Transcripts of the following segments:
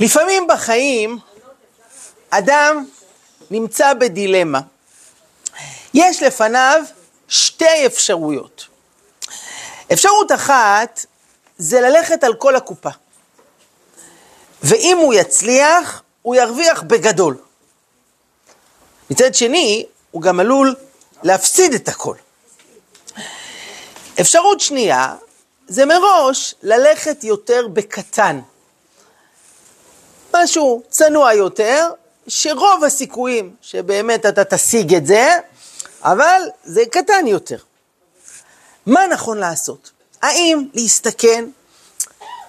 לפעמים בחיים אדם נמצא בדילמה. יש לפניו שתי אפשרויות. אפשרות אחת זה ללכת על כל הקופה. ואם הוא יצליח, הוא ירוויח בגדול. מצד שני, הוא גם עלול להפסיד את הכל. אפשרות שנייה, זה מראש ללכת יותר בקטן. משהו צנוע יותר, שרוב הסיכויים שבאמת אתה תשיג את זה, אבל זה קטן יותר. מה נכון לעשות? האם להסתכן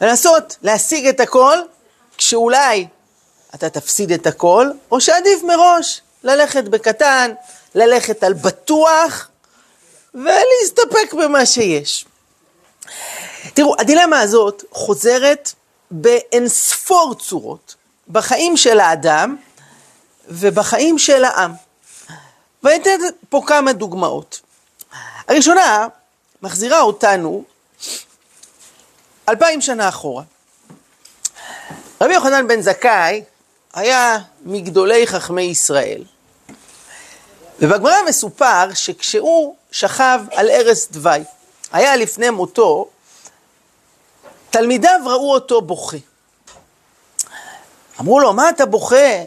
ולנסות להשיג את הכל, כשאולי אתה תפסיד את הכל, או שעדיף מראש ללכת בקטן, ללכת על בטוח ולהסתפק במה שיש. תראו, הדילמה הזאת חוזרת באינספור צורות בחיים של האדם ובחיים של העם. ואני אתן פה כמה דוגמאות. הראשונה מחזירה אותנו אלפיים שנה אחורה. רבי יוחנן בן זכאי היה מגדולי חכמי ישראל. ובגמרא מסופר שכשהוא שכב על ערש דווי, היה לפני מותו, תלמידיו ראו אותו בוכה. אמרו לו, מה אתה בוכה?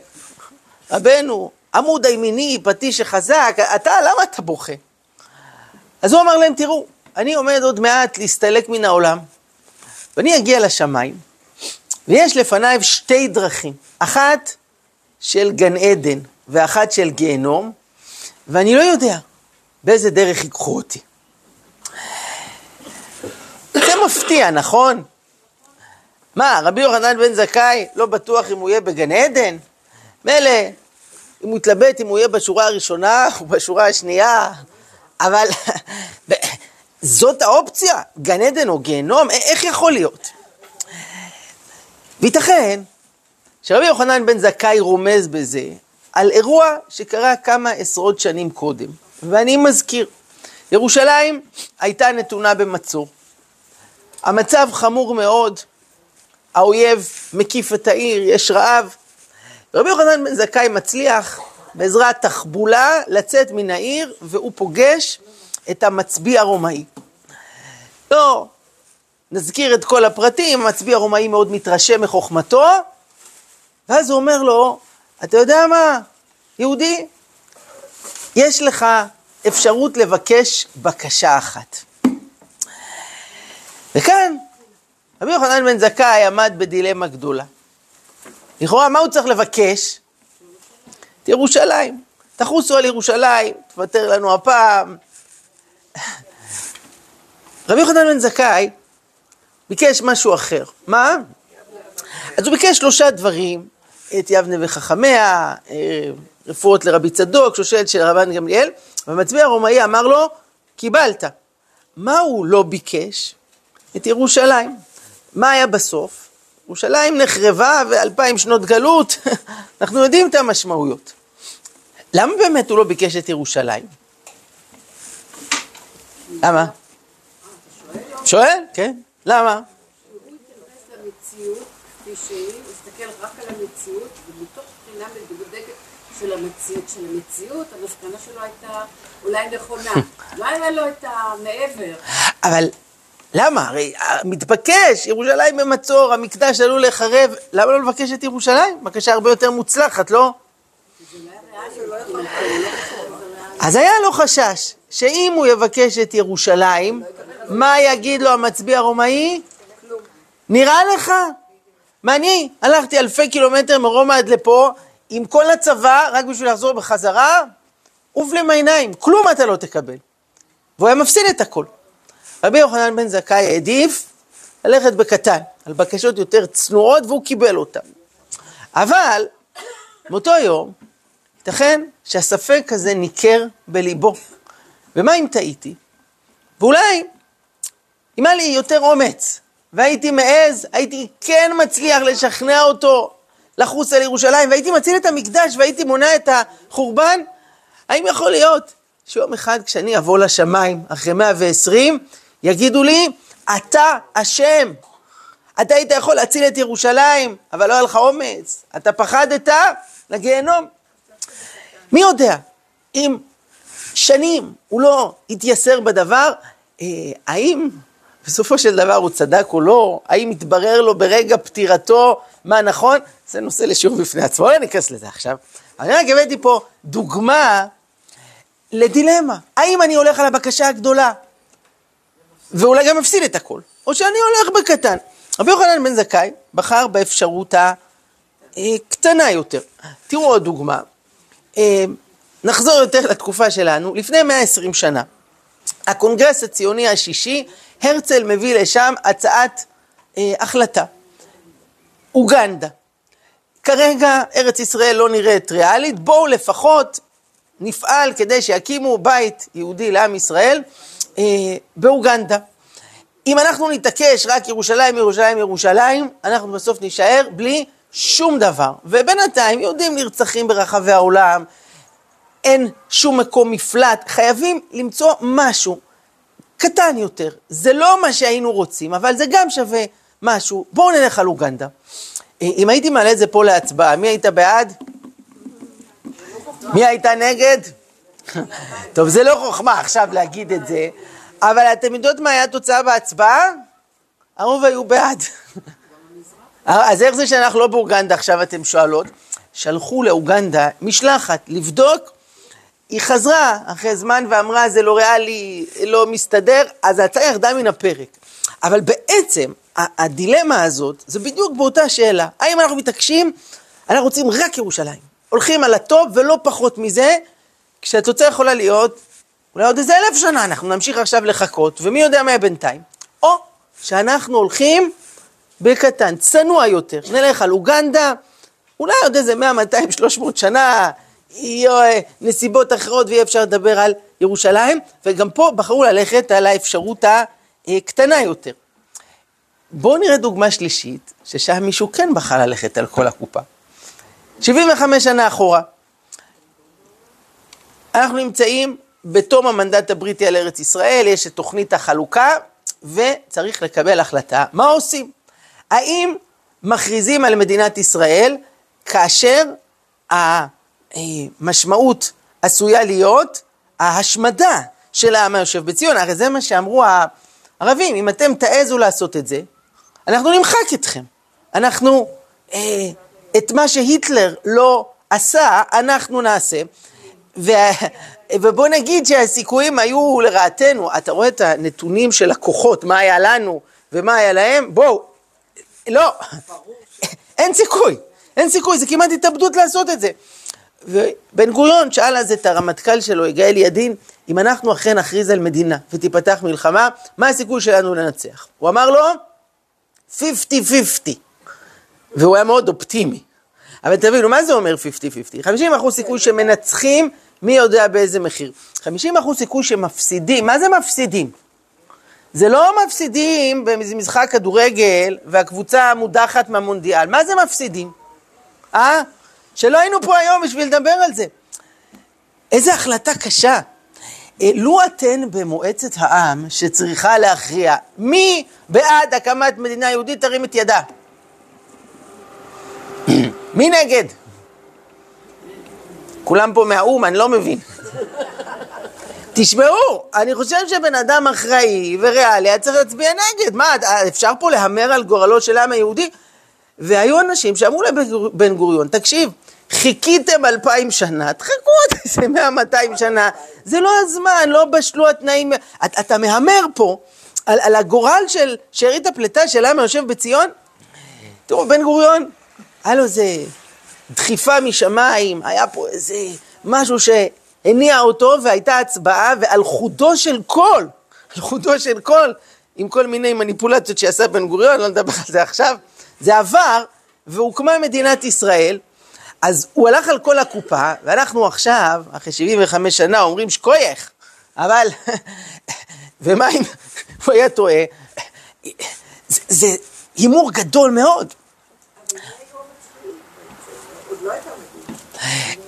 רבנו, עמוד הימיני, פטיש החזק, אתה, למה אתה בוכה? אז הוא אמר להם, תראו, אני עומד עוד מעט להסתלק מן העולם, ואני אגיע לשמיים, ויש לפניי שתי דרכים, אחת של גן עדן ואחת של גיהנום, ואני לא יודע באיזה דרך ייקחו אותי. זה מפתיע, נכון? מה, רבי יוחנן בן זכאי לא בטוח אם הוא יהיה בגן עדן? מילא, אם הוא יתלבט אם הוא יהיה בשורה הראשונה או בשורה השנייה, אבל זאת האופציה, גן עדן או גיהנום, איך יכול להיות? וייתכן שרבי יוחנן בן זכאי רומז בזה על אירוע שקרה כמה עשרות שנים קודם, ואני מזכיר, ירושלים הייתה נתונה במצור. המצב חמור מאוד, האויב מקיף את העיר, יש רעב. רבי יוחנן בן זכאי מצליח בעזרת תחבולה לצאת מן העיר, והוא פוגש את המצביא הרומאי. לא, נזכיר את כל הפרטים, המצביא הרומאי מאוד מתרשם מחוכמתו, ואז הוא אומר לו, אתה יודע מה, יהודי, יש לך אפשרות לבקש בקשה אחת. וכאן, רבי יוחנן בן זכאי עמד בדילמה גדולה. לכאורה, מה הוא צריך לבקש? את ירושלים. תחוסו על ירושלים, תוותר לנו הפעם. רבי יוחנן בן זכאי ביקש משהו אחר. מה? אז הוא ביקש שלושה דברים, את יבנה וחכמיה, אה, רפואות לרבי צדוק, שושלת של רבן גמליאל, והמצביע הרומאי אמר לו, קיבלת. מה הוא לא ביקש? את ירושלים. מה היה בסוף? ירושלים נחרבה ואלפיים שנות גלות, אנחנו יודעים את המשמעויות. למה באמת הוא לא ביקש את ירושלים? למה? שואל? כן. למה? שהוא התייחס למציאות כפי שהיא, הסתכל רק על המציאות, ומתוך בחינה מדוקדקת של המציאות, של המציאות, המסקנה שלו הייתה אולי נכונה. לא היה לו את המעבר. אבל למה? הרי מתבקש, ירושלים במצור, המקדש עלול להיחרב, למה לא לבקש את ירושלים? בקשה הרבה יותר מוצלחת, לא? אז היה לו חשש, שאם הוא יבקש את ירושלים, מה יגיד לו המצביא הרומאי? נראה לך? מה אני הלכתי אלפי קילומטר מרומא עד לפה, עם כל הצבא, רק בשביל לחזור בחזרה? עוף לי מהעיניים, כלום אתה לא תקבל. והוא היה מפסיד את הכל. רבי יוחנן בן זכאי העדיף ללכת בקטן, על בקשות יותר צנועות, והוא קיבל אותן. אבל, מאותו יום, ייתכן שהספק הזה ניכר בליבו. ומה אם טעיתי? ואולי, אם היה לי יותר אומץ, והייתי מעז, הייתי כן מצליח לשכנע אותו לחוס על ירושלים, והייתי מציל את המקדש, והייתי מונע את החורבן, האם יכול להיות שיום אחד כשאני אבוא לשמיים אחרי 120, יגידו לי, אתה אשם, אתה היית יכול להציל את ירושלים, אבל לא היה לך אומץ. אתה פחדת לגיהנום. מי יודע, אם שנים הוא לא התייסר בדבר, אה, האם בסופו של דבר הוא צדק או לא? האם התברר לו ברגע פטירתו מה נכון? זה נושא לשיעור בפני עצמו, לא ניכנס לזה עכשיו. אני רק הבאתי פה דוגמה לדילמה. האם אני הולך על הבקשה הגדולה, ואולי גם מפסיד את הכל, או שאני הולך בקטן. רבי יוחנן בן זכאי בחר באפשרות הקטנה יותר. תראו עוד דוגמה. אה, נחזור יותר לתקופה שלנו, לפני 120 שנה. הקונגרס הציוני השישי, הרצל מביא לשם הצעת אה, החלטה. אוגנדה. כרגע ארץ ישראל לא נראית ריאלית, בואו לפחות נפעל כדי שיקימו בית יהודי לעם ישראל באוגנדה. אם אנחנו נתעקש רק ירושלים, ירושלים, ירושלים, אנחנו בסוף נישאר בלי שום דבר. ובינתיים יהודים נרצחים ברחבי העולם, אין שום מקום מפלט, חייבים למצוא משהו קטן יותר. זה לא מה שהיינו רוצים, אבל זה גם שווה משהו. בואו נלך על אוגנדה. אה, אם הייתי מעלה את זה פה להצבעה, מי היית בעד? מי הייתה נגד? טוב, זה לא חוכמה עכשיו להגיד את זה, אבל אתם יודעות מה היה התוצאה בהצבעה? הרוב היו בעד. אז איך זה שאנחנו לא באוגנדה עכשיו, אתם שואלות? שלחו לאוגנדה משלחת לבדוק, היא חזרה אחרי זמן ואמרה, זה לא ריאלי, לא מסתדר, אז ההצעה ירדה מן הפרק. אבל בעצם, הדילמה הזאת, זה בדיוק באותה שאלה. האם אנחנו מתעקשים, אנחנו רוצים רק ירושלים. הולכים על הטוב ולא פחות מזה, כשהתוצאה יכולה להיות, אולי עוד איזה אלף שנה, אנחנו נמשיך עכשיו לחכות, ומי יודע מה בינתיים. או שאנחנו הולכים בקטן, צנוע יותר, נלך על אוגנדה, אולי עוד איזה 100, 200, 300 שנה, יהיו נסיבות אחרות ויהיה אפשר לדבר על ירושלים, וגם פה בחרו ללכת על האפשרות הקטנה יותר. בואו נראה דוגמה שלישית, ששם מישהו כן בחר ללכת על כל הקופה. 75 שנה אחורה. אנחנו נמצאים בתום המנדט הבריטי על ארץ ישראל, יש את תוכנית החלוקה, וצריך לקבל החלטה מה עושים. האם מכריזים על מדינת ישראל כאשר המשמעות עשויה להיות ההשמדה של העם היושב בציון, הרי זה מה שאמרו הערבים, אם אתם תעזו לעשות את זה, אנחנו נמחק אתכם. אנחנו אה, את מה שהיטלר לא עשה, אנחנו נעשה. ו... ובוא נגיד שהסיכויים היו לרעתנו, אתה רואה את הנתונים של הכוחות, מה היה לנו ומה היה להם? בואו, לא, אין סיכוי, אין סיכוי, זה כמעט התאבדות לעשות את זה. ובן גוריון שאל אז את הרמטכ"ל שלו, יגאל ידין, אם אנחנו אכן נכריז על מדינה ותיפתח מלחמה, מה הסיכוי שלנו לנצח? הוא אמר לו, 50-50. והוא היה מאוד אופטימי. אבל תבינו, מה זה אומר 50-50? 50 אחוז סיכוי שמנצחים, מי יודע באיזה מחיר. 50 אחוז סיכוי שמפסידים, מה זה מפסידים? זה לא מפסידים במשחק כדורגל והקבוצה מודחת מהמונדיאל, מה זה מפסידים? אה? שלא היינו פה היום בשביל לדבר על זה. איזה החלטה קשה. אה, לו אתן במועצת העם שצריכה להכריע מי בעד הקמת מדינה יהודית, תרים את ידה. מי נגד? כולם פה מהאו"ם, אני לא מבין. תשמעו, אני חושב שבן אדם אחראי וריאלי היה צריך להצביע נגד. מה, אפשר פה להמר על גורלו של העם היהודי? והיו אנשים שאמרו לבן גוריון, תקשיב, חיכיתם אלפיים שנה, תחכו עוד איזה מאה, מאתיים שנה, זה לא הזמן, לא בשלו התנאים, אתה, אתה מהמר פה על, על הגורל של שארית הפליטה של העם היושב בציון? תראו, בן גוריון, היה לו איזה דחיפה משמיים, היה פה איזה משהו שהניע אותו והייתה הצבעה, ועל חודו של קול, על חודו של קול, עם כל מיני מניפולציות שעשה בן גוריון, לא נדבר על זה עכשיו, זה עבר והוקמה מדינת ישראל, אז הוא הלך על כל הקופה, ואנחנו עכשיו, אחרי 75 שנה, אומרים שקוייך, אבל, ומה אם הוא היה טועה? זה הימור גדול מאוד.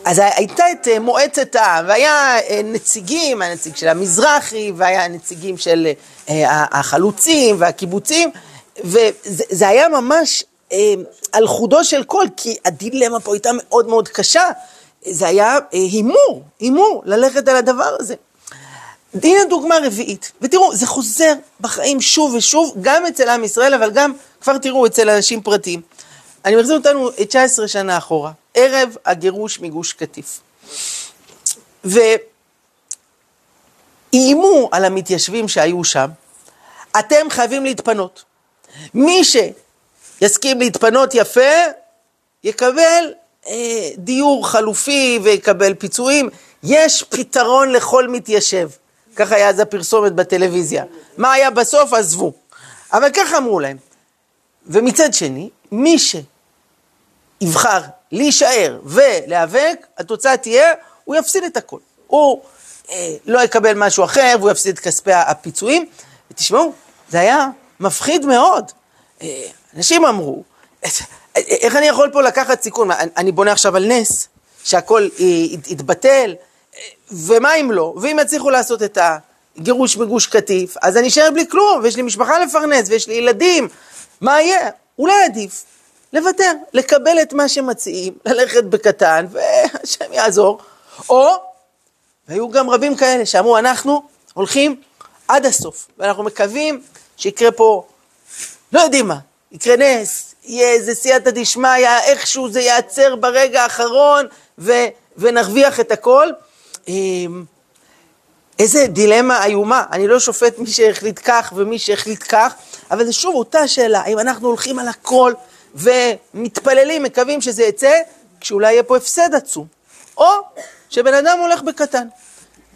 אז הייתה את אה, מועצת העם, והיה אה, נציגים, הנציג של המזרחי, והיה נציגים של אה, החלוצים והקיבוצים, וזה היה ממש על חודו של קול, כי הדילמה פה הייתה מאוד מאוד קשה. זה היה הימור, הימור, ללכת על הדבר הזה. הנה דוגמה רביעית, ותראו, זה חוזר בחיים שוב ושוב, גם אצל עם ישראל, אבל גם, כבר תראו, אצל אנשים פרטיים. אני מחזיר אותנו 19 שנה אחורה, ערב הגירוש מגוש קטיף. ואיימו על המתיישבים שהיו שם, אתם חייבים להתפנות. מי שיסכים להתפנות יפה, יקבל אה, דיור חלופי ויקבל פיצויים. יש פתרון לכל מתיישב. ככה היה אז הפרסומת בטלוויזיה. מה היה בסוף? עזבו. אבל ככה אמרו להם. ומצד שני, מי שיבחר להישאר ולהיאבק, התוצאה תהיה, הוא יפסיד את הכל. הוא אה, לא יקבל משהו אחר והוא יפסיד את כספי הפיצויים. ותשמעו, זה היה מפחיד מאוד. אה, אנשים אמרו, איך אני יכול פה לקחת סיכון? אני בונה עכשיו על נס, שהכל יתבטל, ומה אם לא? ואם יצליחו לעשות את הגירוש מגוש קטיף, אז אני אשאר בלי כלום, ויש לי משפחה לפרנס, ויש לי ילדים. מה יהיה? אולי עדיף לוותר, לקבל את מה שמציעים, ללכת בקטן, והשם יעזור. או, והיו גם רבים כאלה שאמרו, אנחנו הולכים עד הסוף, ואנחנו מקווים שיקרה פה, לא יודעים מה, יקרה נס, יהיה איזה סייעתא דשמיא, איכשהו זה ייעצר ברגע האחרון, ו, ונרוויח את הכל. אמ, איזה דילמה איומה, אני לא שופט מי שהחליט כך ומי שהחליט כך, אבל זה שוב אותה שאלה, האם אנחנו הולכים על הכל ומתפללים, מקווים שזה יצא, כשאולי יהיה פה הפסד עצום, או שבן אדם הולך בקטן,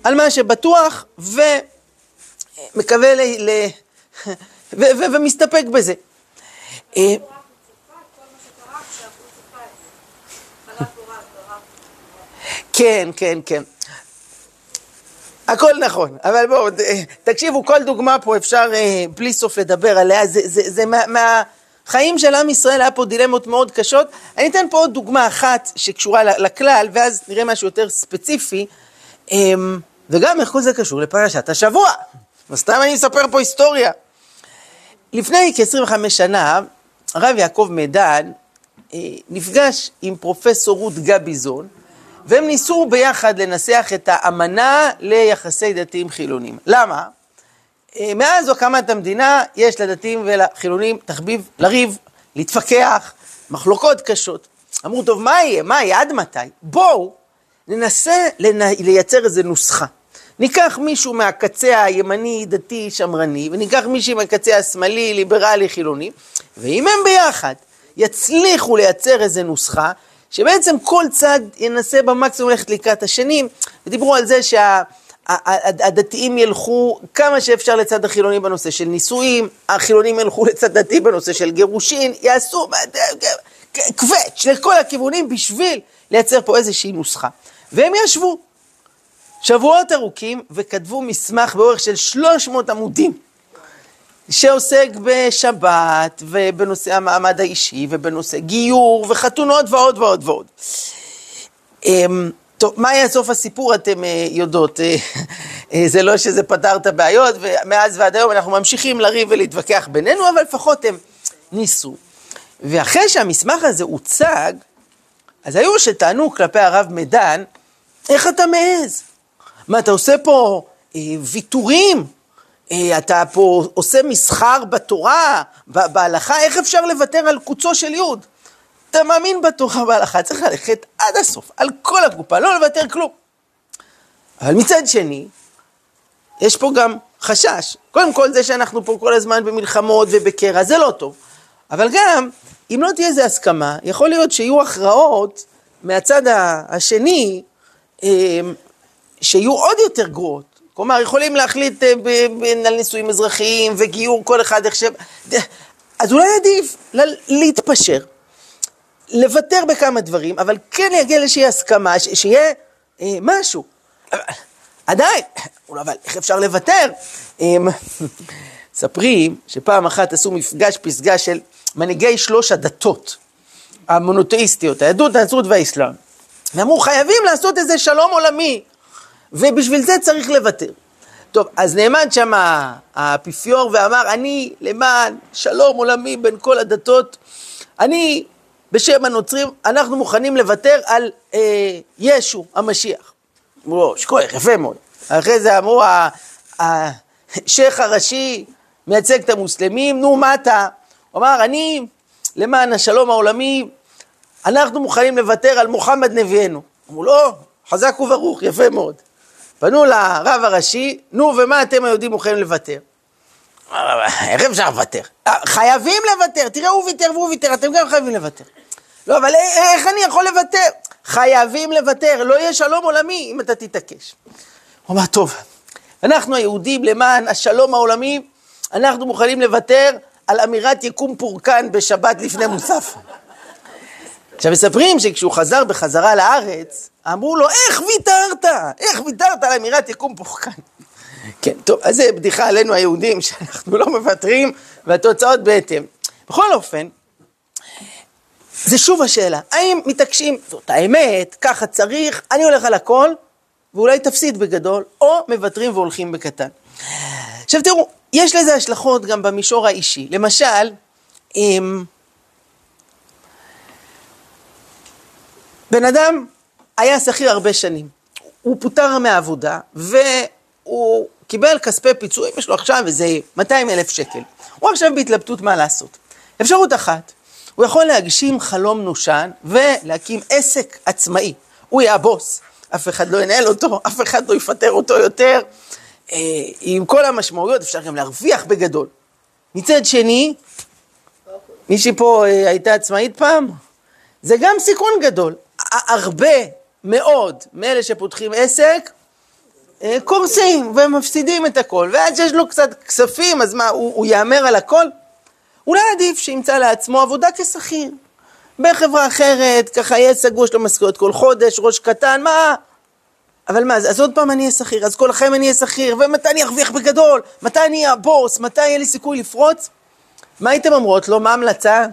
על מה שבטוח ומקווה ל... ל... ו... ו... ומסתפק בזה. אה, כן, כן, כן. הכל נכון, אבל בואו, תקשיבו, כל דוגמה פה אפשר אה, בלי סוף לדבר עליה, זה, זה, זה מה, מהחיים של עם ישראל היה פה דילמות מאוד קשות. אני אתן פה עוד דוגמה אחת שקשורה לכלל, ואז נראה משהו יותר ספציפי, אמ, וגם איך כל זה קשור לפרשת השבוע. סתם אני אספר פה היסטוריה. לפני כ-25 שנה, הרב יעקב מדן אה, נפגש עם פרופסור רות גביזון, והם ניסו ביחד לנסח את האמנה ליחסי דתיים חילונים. למה? אה, מאז הקמת המדינה יש לדתיים ולחילונים תחביב לריב, להתווכח, מחלוקות קשות. אמרו, טוב, מה יהיה? מה יהיה? עד מתי? בואו ננסה לייצר איזו נוסחה. ניקח מישהו מהקצה הימני, דתי, שמרני, וניקח מישהו מהקצה השמאלי, ליברלי, חילוני, ואם הם ביחד יצליחו לייצר איזו נוסחה, שבעצם כל צד ינסה במקסימום ללכת לקראת השני, ודיברו על זה שהדתיים ילכו כמה שאפשר לצד החילוני בנושא של נישואים, החילונים ילכו לצד דתי בנושא של גירושין, יעשו קווץ' לכל הכיוונים בשביל לייצר פה איזושהי נוסחה. והם ישבו שבועות ארוכים וכתבו מסמך באורך של 300 עמודים. שעוסק בשבת ובנושא המעמד האישי ובנושא גיור וחתונות ועוד ועוד ועוד. טוב, מה יהיה סוף הסיפור אתם אה, יודעות, אה, אה, זה לא שזה פתר את הבעיות ומאז ועד היום אנחנו ממשיכים לריב ולהתווכח בינינו, אבל לפחות הם ניסו. ואחרי שהמסמך הזה הוצג, אז היו שטענו כלפי הרב מדן, איך אתה מעז? מה, אתה עושה פה אה, ויתורים אה, אתה פה עושה מסחר בתורה, בהלכה, איך אפשר לוותר על קוצו של יוד? אתה מאמין בתורה בהלכה, צריך ללכת עד הסוף, על כל הקופה, לא לוותר כלום. אבל מצד שני, יש פה גם חשש. קודם כל זה שאנחנו פה כל הזמן במלחמות ובקרע, זה לא טוב. אבל גם, אם לא תהיה איזו הסכמה, יכול להיות שיהיו הכרעות מהצד השני, אה, שיהיו עוד יותר גרועות. כלומר, יכולים להחליט אה, על נישואים אזרחיים וגיור, כל אחד איך ש... אז אולי עדיף להתפשר, לוותר בכמה דברים, אבל כן להגיע לאיזושהי הסכמה, שיהיה אה, משהו. עדיין, אבל איך אפשר לוותר? מספרים שפעם אחת עשו מפגש פסגה של מנהיגי שלוש הדתות המונותאיסטיות, היהדות, הנצרות והאסלאם. ואמרו, חייבים לעשות איזה שלום עולמי. ובשביל זה צריך לוותר. טוב, אז נעמד שם האפיפיור ואמר, אני למען שלום עולמי בין כל הדתות, אני בשם הנוצרים, אנחנו מוכנים לוותר על אה, ישו המשיח. אמרו שכוח, יפה מאוד. אחרי זה אמרו, השייח הראשי מייצג את המוסלמים, נו, מה אתה? הוא אמר, אני, למען השלום העולמי, אנחנו מוכנים לוותר על מוחמד נביאנו. אמרו, לא, חזק וברוך, יפה מאוד. פנו לרב הראשי, נו, ומה אתם היהודים מוכנים לוותר? איך אפשר לוותר? חייבים לוותר, תראה, הוא ויתר והוא ויתר, אתם גם חייבים לוותר. לא, אבל איך אני יכול לוותר? חייבים לוותר, לא יהיה שלום עולמי אם אתה תתעקש. הוא אמר, טוב, אנחנו היהודים למען השלום העולמי, אנחנו מוכנים לוותר על אמירת יקום פורקן בשבת לפני מוסף. עכשיו מספרים שכשהוא חזר בחזרה לארץ, אמרו לו, איך ויתרת? איך ויתרת על אמירת יקום פורקן? כן, טוב, אז זה בדיחה עלינו היהודים, שאנחנו לא מוותרים, והתוצאות בהתאם. בכל אופן, זה שוב השאלה, האם מתעקשים, זאת האמת, ככה צריך, אני הולך על הכל, ואולי תפסיד בגדול, או מוותרים והולכים בקטן. עכשיו תראו, יש לזה השלכות גם במישור האישי. למשל, אם בן אדם היה שכיר הרבה שנים, הוא פוטר מהעבודה, והוא קיבל כספי פיצויים, יש לו עכשיו איזה 200 אלף שקל. הוא עכשיו בהתלבטות מה לעשות. אפשרות אחת, הוא יכול להגשים חלום נושן ולהקים עסק עצמאי. הוא יהיה הבוס, אף אחד לא ינהל אותו, אף אחד לא יפטר אותו יותר. אה, עם כל המשמעויות אפשר גם להרוויח בגדול. מצד שני, מישהי פה אה, הייתה עצמאית פעם? זה גם סיכון גדול. הרבה מאוד מאלה שפותחים עסק אה, קורסים ומפסידים את הכל, ואז שיש לו קצת כספים, אז מה, הוא, הוא יאמר על הכל? אולי עדיף שימצא לעצמו עבודה כשכיר. בחברה אחרת, ככה יהיה סגור, יש לו משכורת כל חודש, ראש קטן, מה? אבל מה, אז עוד פעם אני אהיה שכיר, אז כל החיים אני אהיה שכיר, ומתי אני ארוויח בגדול? מתי אני אהיה הבוס? מתי יהיה לי סיכוי לפרוץ? מה הייתם אומרות לו? מה ההמלצה?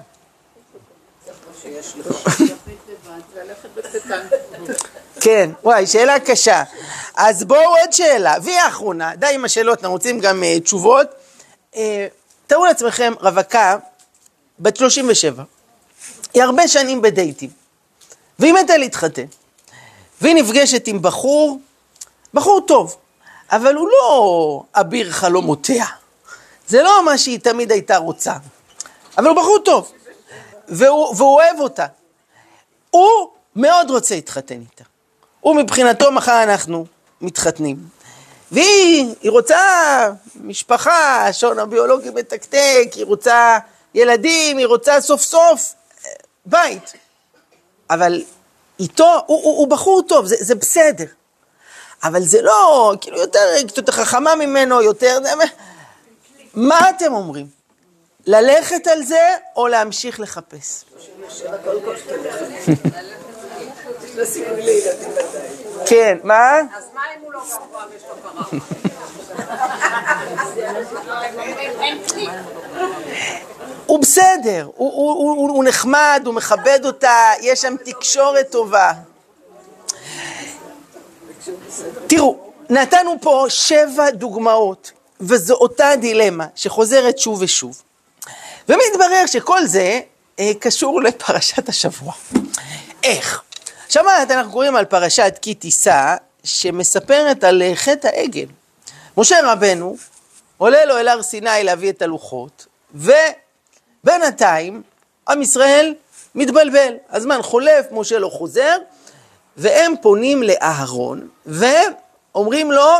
כן, וואי, שאלה קשה. אז בואו עוד שאלה, והיא האחרונה, די עם השאלות, אנחנו רוצים גם uh, תשובות. Uh, תארו לעצמכם רווקה בת 37, היא הרבה שנים בדייטים, והיא מתה להתחתן, והיא נפגשת עם בחור, בחור טוב, אבל הוא לא אביר חלומותיה, זה לא מה שהיא תמיד הייתה רוצה, אבל הוא בחור טוב, והוא, והוא אוהב אותה. הוא מאוד רוצה להתחתן איתה. הוא מבחינתו מחר אנחנו מתחתנים. והיא, היא רוצה משפחה, השעון הביולוגי מתקתק, היא רוצה ילדים, היא רוצה סוף סוף אה, בית. אבל איתו, הוא, הוא, הוא בחור טוב, זה, זה בסדר. אבל זה לא, כאילו יותר, יותר חכמה ממנו, יותר... מה אתם אומרים? ללכת על זה או להמשיך לחפש? כן, מה? אז מה אם הוא לא גבוה ויש לו קרחת? הוא בסדר, הוא, הוא, הוא, הוא נחמד, הוא מכבד אותה, יש שם תקשורת טובה. תראו, נתנו פה שבע דוגמאות, וזו אותה דילמה שחוזרת שוב ושוב. ומתברר שכל זה אה, קשור לפרשת השבוע. איך? עכשיו אנחנו קוראים על פרשת כי תישא, שמספרת על אה, חטא העגל. משה רבנו עולה לו אל הר סיני להביא את הלוחות, ובינתיים עם ישראל מתבלבל. הזמן חולף, משה לא חוזר, והם פונים לאהרון, ואומרים לו,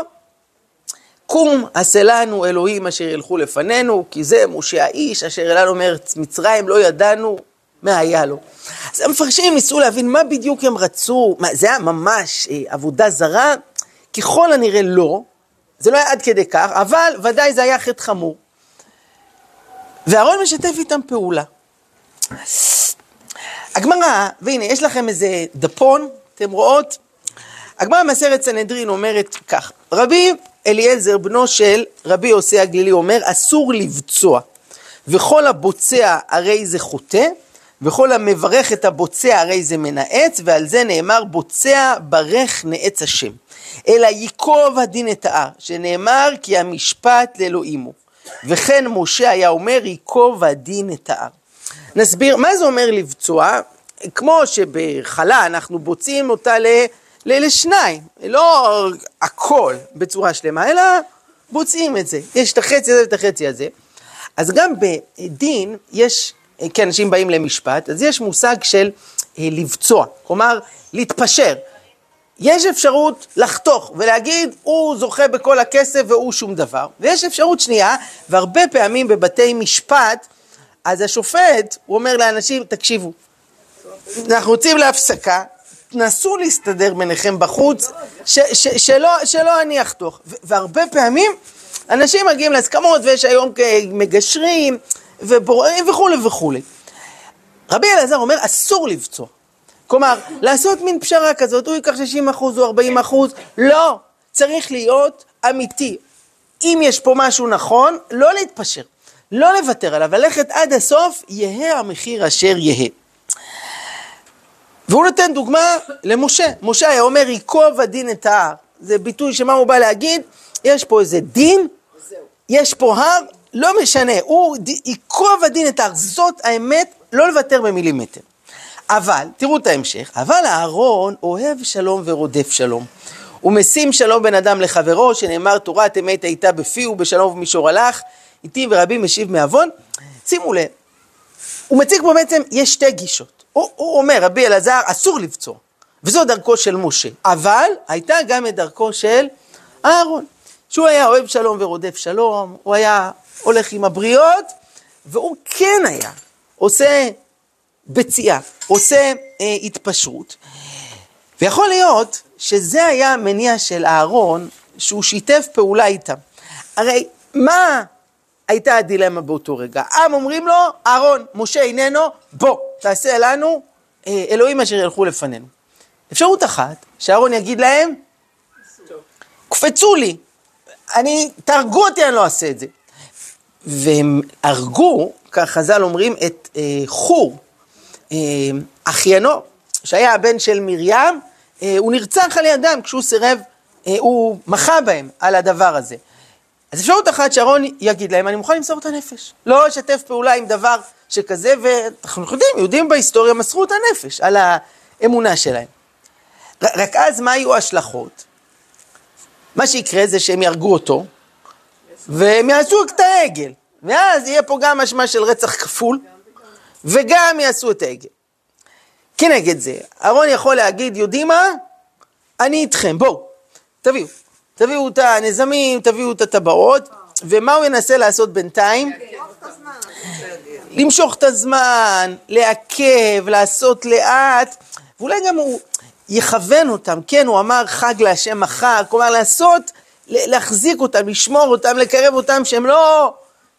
קום עשה לנו אלוהים אשר ילכו לפנינו, כי זה משה האיש אשר אלינו מארץ מצרים, לא ידענו מה היה לו. אז המפרשים ניסו להבין מה בדיוק הם רצו, מה, זה היה ממש אה, עבודה זרה? ככל הנראה לא, זה לא היה עד כדי כך, אבל ודאי זה היה חטא חמור. ואהרון משתף איתם פעולה. הגמרא, והנה, יש לכם איזה דפון, אתם רואות? הגמרא במסכת סנהדרין אומרת כך, רבי אליעזר, בנו של רבי יוסי הגלילי, אומר, אסור לבצוע, וכל הבוצע הרי זה חוטא, וכל המברך את הבוצע הרי זה מנאץ, ועל זה נאמר בוצע ברך נאץ השם. אלא ייקוב הדין את ההר, שנאמר כי המשפט לאלוהים הוא. וכן משה היה אומר ייקוב הדין את ההר. נסביר, מה זה אומר לבצוע? כמו שבחלה אנחנו בוצעים אותה ל, ל, לשניים, לא הכל בצורה שלמה, אלא בוצעים את זה. יש את החצי הזה ואת החצי הזה. אז גם בדין יש, כי אנשים באים למשפט, אז יש מושג של אה, לבצוע, כלומר להתפשר. יש אפשרות לחתוך ולהגיד, הוא זוכה בכל הכסף והוא שום דבר. ויש אפשרות שנייה, והרבה פעמים בבתי משפט, אז השופט, הוא אומר לאנשים, תקשיבו, אנחנו יוצאים להפסקה, תנסו להסתדר ביניכם בחוץ, ש, ש, שלא, שלא אני אחתוך. והרבה פעמים אנשים מגיעים להסכמות, ויש היום מגשרים ובוררים וכולי וכולי. רבי אלעזר אומר, אסור לבצוע. כלומר, לעשות מין פשרה כזאת, הוא ייקח 60 אחוז או 40 אחוז, לא, צריך להיות אמיתי. אם יש פה משהו נכון, לא להתפשר, לא לוותר עליו, ללכת עד הסוף, יהא המחיר אשר יהא. והוא נותן דוגמה למשה. משה היה אומר, ייקוב הדין את ההר. זה ביטוי שמה הוא בא להגיד? יש פה איזה דין, יש פה הר, לא משנה, הוא ייקוב הדין את ההר. זאת האמת, לא לוותר במילימטר. אבל, תראו את ההמשך, אבל אהרון אוהב שלום ורודף שלום. הוא משים שלום בין אדם לחברו, שנאמר תורת אמת הייתה בפי ובשלום ובמישור הלך, איתי ורבים משיב מעוון. שימו לב, הוא מציג פה בעצם, יש שתי גישות. הוא, הוא אומר, רבי אלעזר, אסור לבצור, וזו דרכו של משה, אבל הייתה גם את דרכו של אהרון, שהוא היה אוהב שלום ורודף שלום, הוא היה הולך עם הבריות, והוא כן היה עושה בציעה, עושה אה, התפשרות. ויכול להיות שזה היה המניע של אהרון, שהוא שיתף פעולה איתם. הרי מה הייתה הדילמה באותו רגע? עם אומרים לו, אהרון, משה איננו, בוא, תעשה לנו אה, אלוהים אשר ילכו לפנינו. אפשרות אחת, שאהרון יגיד להם, קפצו לי, אני, תהרגו אותי, אני לא אעשה את זה. והם הרגו, כך חז"ל אומרים, את אה, חור, אה, אחיינו, שהיה הבן של מרים, אה, הוא נרצח על ידם כשהוא סירב, אה, הוא מחה בהם על הדבר הזה. אז אפשרות אחת שאהרון יגיד להם, אני מוכן למסור את הנפש. לא אשתף פעולה עם דבר שכזה, ואנחנו יודעים, יהודים בהיסטוריה מסרו את הנפש על האמונה שלהם. רק אז מה יהיו ההשלכות? מה שיקרה זה שהם יהרגו אותו, והם יעשו את העגל. ואז יהיה פה גם אשמה של רצח כפול, וגם יעשו את העגל. כנגד זה, אהרון יכול להגיד, יודעים מה? אני איתכם, בואו, תביאו. תביאו את הנזמים, תביאו את הטבעות, ומה הוא ינסה לעשות בינתיים? למשוך את הזמן, לעכב, לעשות לאט, ואולי גם הוא יכוון אותם, כן, הוא אמר חג להשם מחר, כלומר לעשות, להחזיק אותם, לשמור אותם, לקרב אותם, שהם לא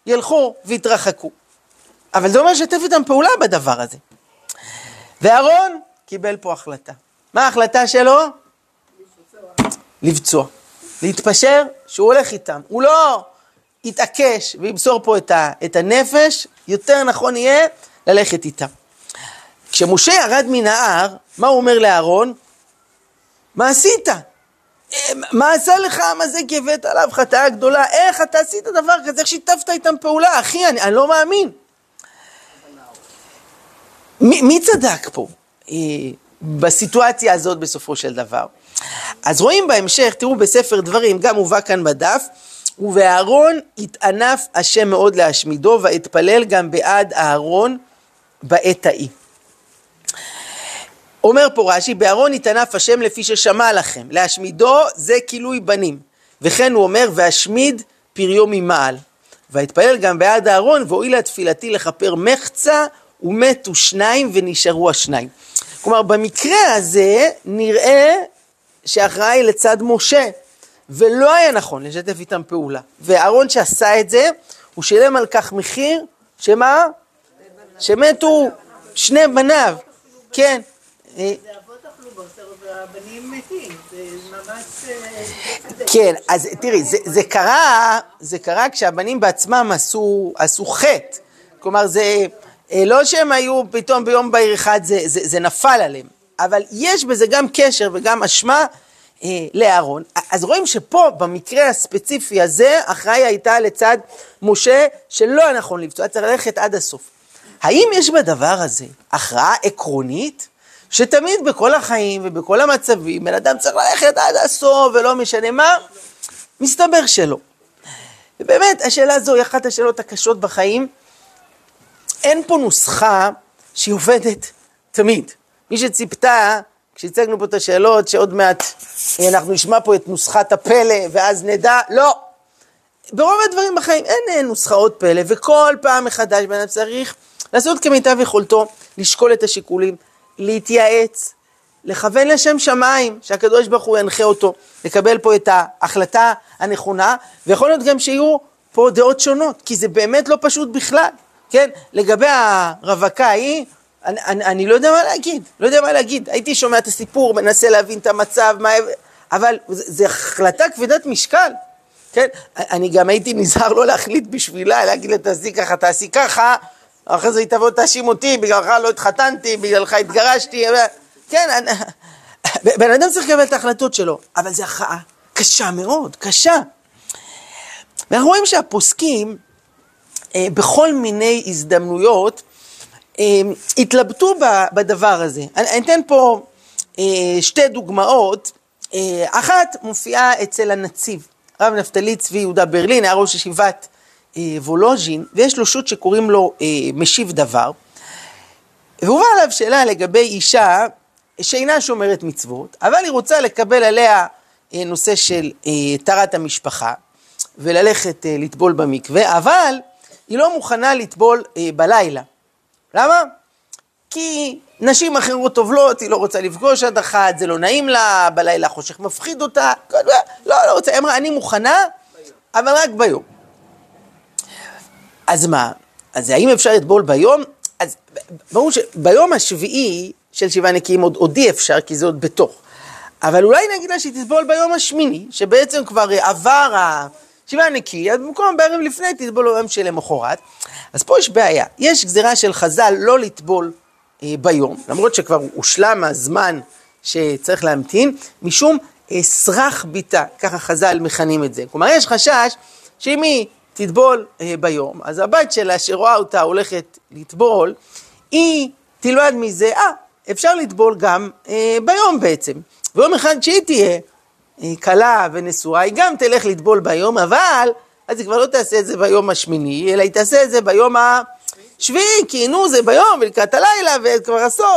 ילכו ויתרחקו. אבל זה אומר לשתף איתם פעולה בדבר הזה. ואהרון קיבל פה החלטה. מה ההחלטה שלו? לבצוע. להתפשר שהוא הולך איתם. הוא לא יתעקש וימסור פה את, את הנפש, יותר נכון יהיה ללכת איתם. כשמשה ירד מן ההר, מה הוא אומר לאהרון? מה עשית? אה, מה עשה לך מה זה כי הבאת עליו חטאה גדולה? איך אתה עשית דבר כזה? איך שיתפת איתם פעולה? אחי, אני, אני לא מאמין. מי, מי צדק פה אה, בסיטואציה הזאת בסופו של דבר? אז רואים בהמשך, תראו בספר דברים, גם הובא כאן בדף, ובאהרון התענף השם מאוד להשמידו, ואתפלל גם בעד אהרון בעת ההיא. אומר פה רש"י, באהרון התענף השם לפי ששמע לכם, להשמידו זה כילוי בנים. וכן הוא אומר, והשמיד פריו ממעל. ואתפלל גם בעד אהרון, והואילה תפילתי לכפר מחצה, ומתו שניים ונשארו השניים. כלומר, במקרה הזה נראה שאחראי לצד משה, ולא היה נכון לשתף איתם פעולה. ואהרון שעשה את זה, הוא שילם על כך מחיר, שמה? שמתו שני בניו, כן. זה אבות אכלו בשר והבנים מתים, זה ממש... אה, כן, אז תראי, זה, זה קרה, זה קרה כשהבנים בעצמם עשו, עשו חטא. כלומר, זה אה, לא שהם היו פתאום ביום בהיר אחד, זה, זה, זה נפל עליהם. אבל יש בזה גם קשר וגם אשמה, אה, לאהרון. אז רואים שפה, במקרה הספציפי הזה, אחראי הייתה לצד משה, שלא היה נכון לפצוע, היה צריך ללכת עד הסוף. האם יש בדבר הזה הכרעה עקרונית, שתמיד בכל החיים ובכל המצבים, בן אדם צריך ללכת עד הסוף ולא משנה מה? מסתבר שלא. ובאמת, השאלה הזו היא אחת השאלות הקשות בחיים. אין פה נוסחה שהיא עובדת תמיד. מי שציפתה, כשהצגנו פה את השאלות, שעוד מעט אנחנו נשמע פה את נוסחת הפלא ואז נדע, לא. ברוב הדברים בחיים אין אה, נוסחאות פלא, וכל פעם מחדש בן אדם צריך לעשות כמיטב יכולתו, לשקול את השיקולים, להתייעץ, לכוון לשם שמיים, שהקדוש ברוך הוא ינחה אותו, לקבל פה את ההחלטה הנכונה, ויכול להיות גם שיהיו פה דעות שונות, כי זה באמת לא פשוט בכלל, כן? לגבי הרווקה ההיא, אני, אני, אני לא יודע מה להגיד, לא יודע מה להגיד. הייתי שומע את הסיפור, מנסה להבין את המצב, מה... אבל זו החלטה כבדת משקל, כן? אני גם הייתי נזהר לא להחליט בשבילה, להגיד לה תעשי ככה, תעשי ככה, אחרי זה היא תבוא תאשים אותי, בגללך לא התחתנתי, בגללך התגרשתי, כן, אני... בן אדם צריך לקבל את ההחלטות שלו, אבל זו הכרעה קשה מאוד, קשה. ואנחנו רואים שהפוסקים, אה, בכל מיני הזדמנויות, אה, התלבטו בדבר הזה. אני, אני אתן פה אה, שתי דוגמאות. אחת מופיעה אצל הנציב, רב נפתלי צבי יהודה ברלין, היה ראש ישיבת וולוז'ין, ויש לו שו"ת שקוראים לו משיב דבר. והובאה עליו שאלה לגבי אישה שאינה שומרת מצוות, אבל היא רוצה לקבל עליה נושא של טהרת המשפחה, וללכת לטבול במקווה, אבל היא לא מוכנה לטבול בלילה. למה? כי נשים אחרות טובלות, היא לא רוצה לפגוש עד אחת, זה לא נעים לה, בלילה חושך מפחיד אותה, לא, לא רוצה, היא אמרה, אני מוכנה, אבל רק ביום. אז מה? אז האם אפשר לטבול ביום? אז ברור שביום השביעי של שבעה נקיים עוד, עוד אי אפשר, כי זה עוד בתוך. אבל אולי נגיד לה שהיא תטבול ביום השמיני, שבעצם כבר עבר השבעה נקי, אז במקום בערב לפני תטבול ביום שלמחרת. אז פה יש בעיה, יש גזירה של חז"ל לא לטבול אה, ביום, למרות שכבר הושלם הזמן שצריך להמתין, משום אה, סרח ביתה, ככה חז"ל מכנים את זה. כלומר, יש חשש שאם היא תטבול אה, ביום, אז הבת שלה שרואה אותה הולכת לטבול, היא תלמד מזה, אה, אפשר לטבול גם אה, ביום בעצם. ויום אחד שהיא תהיה אה, כלה ונשואה, היא גם תלך לטבול ביום, אבל אז היא כבר לא תעשה את זה ביום השמיני, אלא היא תעשה את זה ביום השביעי, כי נו זה ביום ולקראת הלילה וכבר הסוף,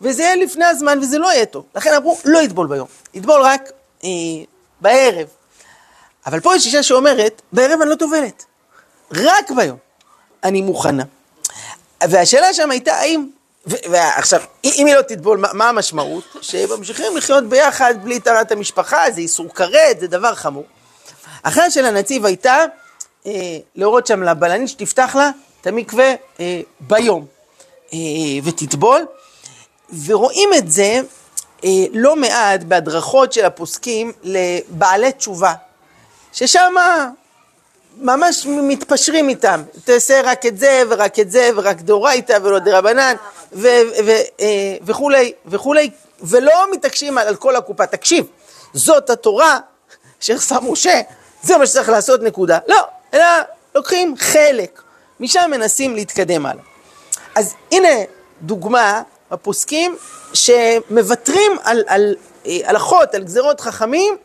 וזה יהיה לפני הזמן וזה לא יהיה טוב. לכן אמרו, לא יטבול ביום, יטבול רק אה, בערב. אבל פה יש אישה שאומרת, בערב אני לא טובלת, רק ביום אני מוכנה. והשאלה שם הייתה, האם, ועכשיו, אם היא לא תטבול, מה, מה המשמעות? שממשיכים לחיות ביחד בלי טהרת המשפחה, זה איסור כרת, זה דבר חמור. אחרת של הנציב הייתה אה, להורות שם לבלנית שתפתח לה את המקווה אה, ביום אה, ותטבול, ורואים את זה אה, לא מעט בהדרכות של הפוסקים לבעלי תשובה, ששם ממש מתפשרים איתם, תעשה רק את זה ורק את זה ורק דאורייתא ולא דרבנן אה, וכולי וכולי, ולא מתעקשים על, על כל הקופה. תקשיב, זאת התורה שעשה משה, זה מה שצריך לעשות, נקודה. לא, אלא לוקחים חלק, משם מנסים להתקדם הלאה. אז הנה דוגמה בפוסקים שמוותרים על, על אה, הלכות, על גזירות חכמים,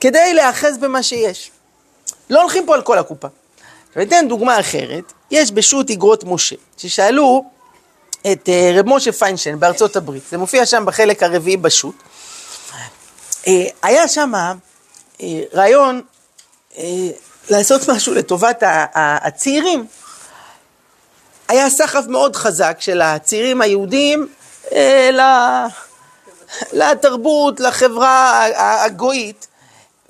כדי להיאחז במה שיש. לא הולכים פה על כל הקופה. עכשיו אתן דוגמה אחרת, יש בשו"ת אגרות משה, ששאלו את אה, רב משה פיינשטיין בארצות הברית, זה מופיע שם בחלק הרביעי בשו"ת, אה, היה שם רעיון אה, לעשות משהו לטובת הצעירים. היה סחף מאוד חזק של הצעירים היהודים לתרבות, לחברה הגויית,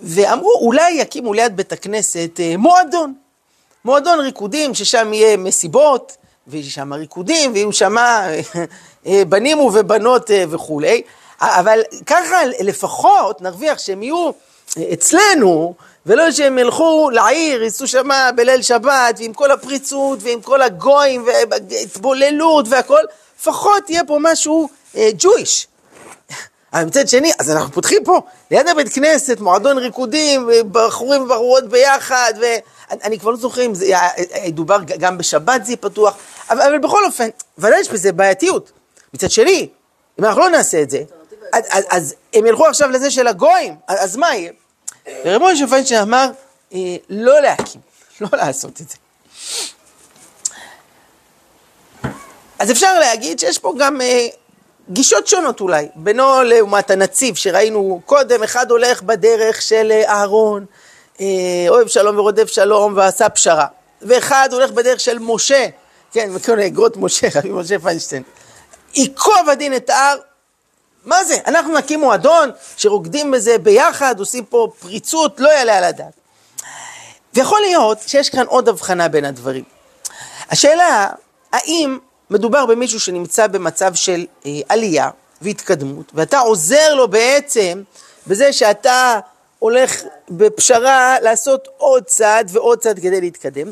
ואמרו אולי יקימו ליד בית הכנסת אה, מועדון, מועדון ריקודים ששם יהיה מסיבות, ויש שם ריקודים, ויהיו שם בנים ובנות וכולי, אבל ככה לפחות נרוויח שהם יהיו אצלנו, ולא שהם ילכו לעיר, ייסעו שמה בליל שבת, ועם כל הפריצות, ועם כל הגויים, והתבוללות והכל, לפחות יהיה פה משהו ג'ויש. מצד שני, אז אנחנו פותחים פה, ליד הבית כנסת, מועדון ריקודים, בחורים ובחורות ביחד, ואני כבר לא זוכר אם זה ידובר גם בשבת זה פתוח, אבל, אבל בכל אופן, ודאי יש בזה בעייתיות. מצד שני, אם אנחנו לא נעשה את זה, אז, אז, אז הם ילכו עכשיו לזה של הגויים, אז, אז מה יהיה? ורב משה פיינשטיין אמר, אה, לא להקים, לא לעשות את זה. אז אפשר להגיד שיש פה גם אה, גישות שונות אולי, בינו לעומת הנציב שראינו קודם, אחד הולך בדרך של אה, אהרון, אה, אוהב שלום ורודף שלום ועשה פשרה, ואחד הולך בדרך של משה, כן, מכיר אגרות משה, רבי משה פיינשטיין, ייקוב הדין את ההר, מה זה? אנחנו נקים מועדון שרוקדים בזה ביחד, עושים פה פריצות, לא יעלה על הדעת. ויכול להיות שיש כאן עוד הבחנה בין הדברים. השאלה, האם מדובר במישהו שנמצא במצב של אה, עלייה והתקדמות, ואתה עוזר לו בעצם בזה שאתה הולך בפשרה לעשות עוד צעד ועוד צעד כדי להתקדם,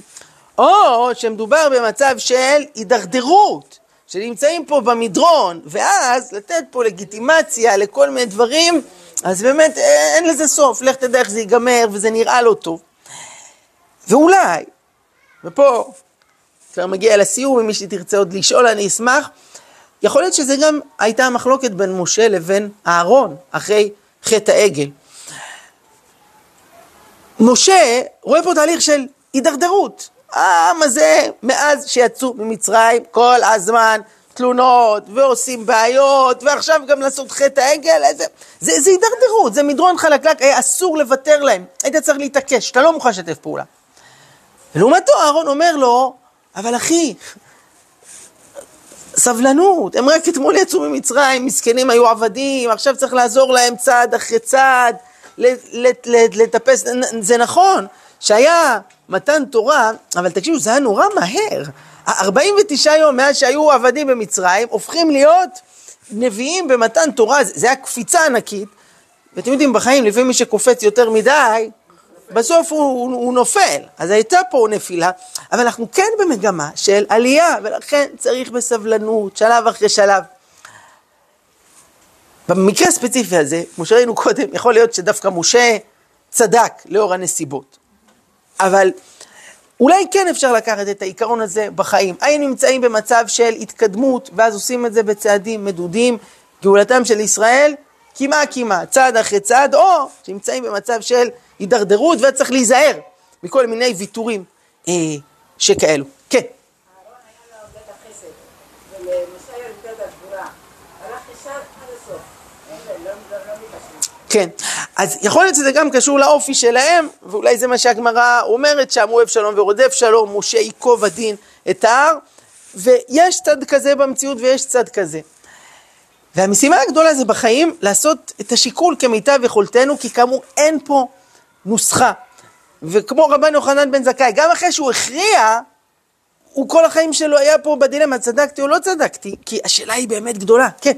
או שמדובר במצב של הידרדרות, שנמצאים פה במדרון, ואז לתת פה לגיטימציה לכל מיני דברים, אז באמת אה, אין לזה סוף, לך תדע איך זה ייגמר וזה נראה לא טוב. ואולי, ופה כבר מגיע לסיום, אם מי שתרצה עוד לשאול אני אשמח, יכול להיות שזה גם הייתה המחלוקת בין משה לבין אהרון אחרי חטא העגל. משה רואה פה תהליך של הידרדרות. העם הזה, מאז שיצאו ממצרים, כל הזמן תלונות, ועושים בעיות, ועכשיו גם לעשות חטא העגל, זה, זה, זה הידרדרות, זה מדרון חלקלק, היה אסור לוותר להם, היית צריך להתעקש, אתה לא מוכן לשתף פעולה. ולעומתו אהרון אומר לו, אבל אחי, סבלנות, הם רק אתמול יצאו ממצרים, מסכנים היו עבדים, עכשיו צריך לעזור להם צעד אחרי צעד, לטפס, זה נכון שהיה מתן תורה, אבל תקשיבו, זה היה נורא מהר. 49 יום מאז שהיו עבדים במצרים, הופכים להיות נביאים במתן תורה, זה היה קפיצה ענקית, ואתם יודעים, בחיים, לפעמים מי שקופץ יותר מדי, בסוף הוא, הוא, הוא נופל. אז הייתה פה נפילה, אבל אנחנו כן במגמה של עלייה, ולכן צריך בסבלנות, שלב אחרי שלב. במקרה הספציפי הזה, כמו שראינו קודם, יכול להיות שדווקא משה צדק לאור הנסיבות. אבל אולי כן אפשר לקחת את העיקרון הזה בחיים. היינו נמצאים במצב של התקדמות, ואז עושים את זה בצעדים מדודים, גאולתם של ישראל, קימה קימה, צעד אחרי צעד, או שנמצאים במצב של הידרדרות וצריך להיזהר מכל מיני ויתורים אה, שכאלו. כן. כן, אז יכול להיות שזה גם קשור לאופי שלהם, ואולי זה מה שהגמרא אומרת, שם אוהב שלום ורודף שלום, משה ייקוב הדין את ההר, ויש צד כזה במציאות ויש צד כזה. והמשימה הגדולה זה בחיים לעשות את השיקול כמיטב יכולתנו, כי כאמור אין פה נוסחה. וכמו רבן יוחנן בן זכאי, גם אחרי שהוא הכריע, הוא כל החיים שלו היה פה בדילמה, צדקתי או לא צדקתי, כי השאלה היא באמת גדולה, כן.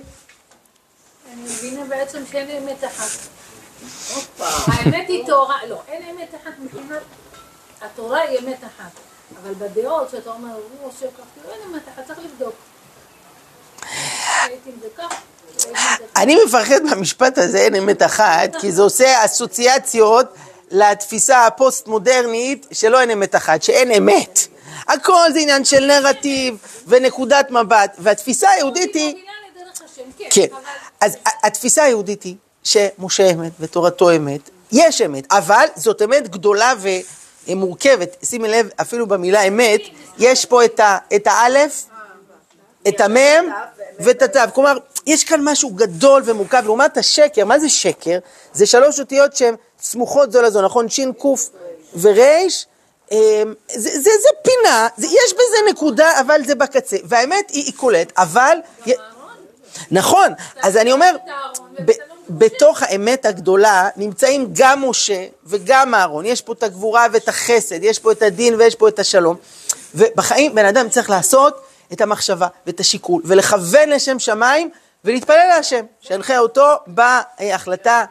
אני מבינה בעצם שאין אמת אחת. האמת היא תורה, לא, אין אמת אחת מבחינת, התורה היא אמת אחת, אבל בדעות שאתה אומר, הוא עושה ככה, אין אמת אחת, צריך לבדוק. אני מפחד מהמשפט הזה, אין אמת אחת, כי זה עושה אסוציאציות לתפיסה הפוסט-מודרנית שלא אין אמת אחת, שאין אמת. הכל זה עניין של נרטיב ונקודת מבט, והתפיסה היהודית היא... כן, כן. אז התפיסה היהודית היא שמשה אמת ותורתו אמת, יש אמת, אבל זאת אמת גדולה ומורכבת. שימי לב, אפילו במילה אמת, יש פה את האלף, את המם ואת התו. כלומר, יש כאן משהו גדול ומורכב. לעומת השקר, מה זה שקר? זה שלוש אותיות שהן סמוכות זו לזו, נכון? שין, קוף וריש. אמ, זה, זה, זה פינה, זה, יש בזה נקודה, אבל זה בקצה. והאמת היא, היא קולט, אבל... נכון, אז אני אומר, ב, בתוך האמת הגדולה נמצאים גם משה וגם אהרון. יש פה את הגבורה ואת החסד, יש פה את הדין ויש פה את השלום. ובחיים בן אדם צריך לעשות את המחשבה ואת השיקול ולכוון לשם שמיים ולהתפלל להשם, שינחה אותו בהחלטה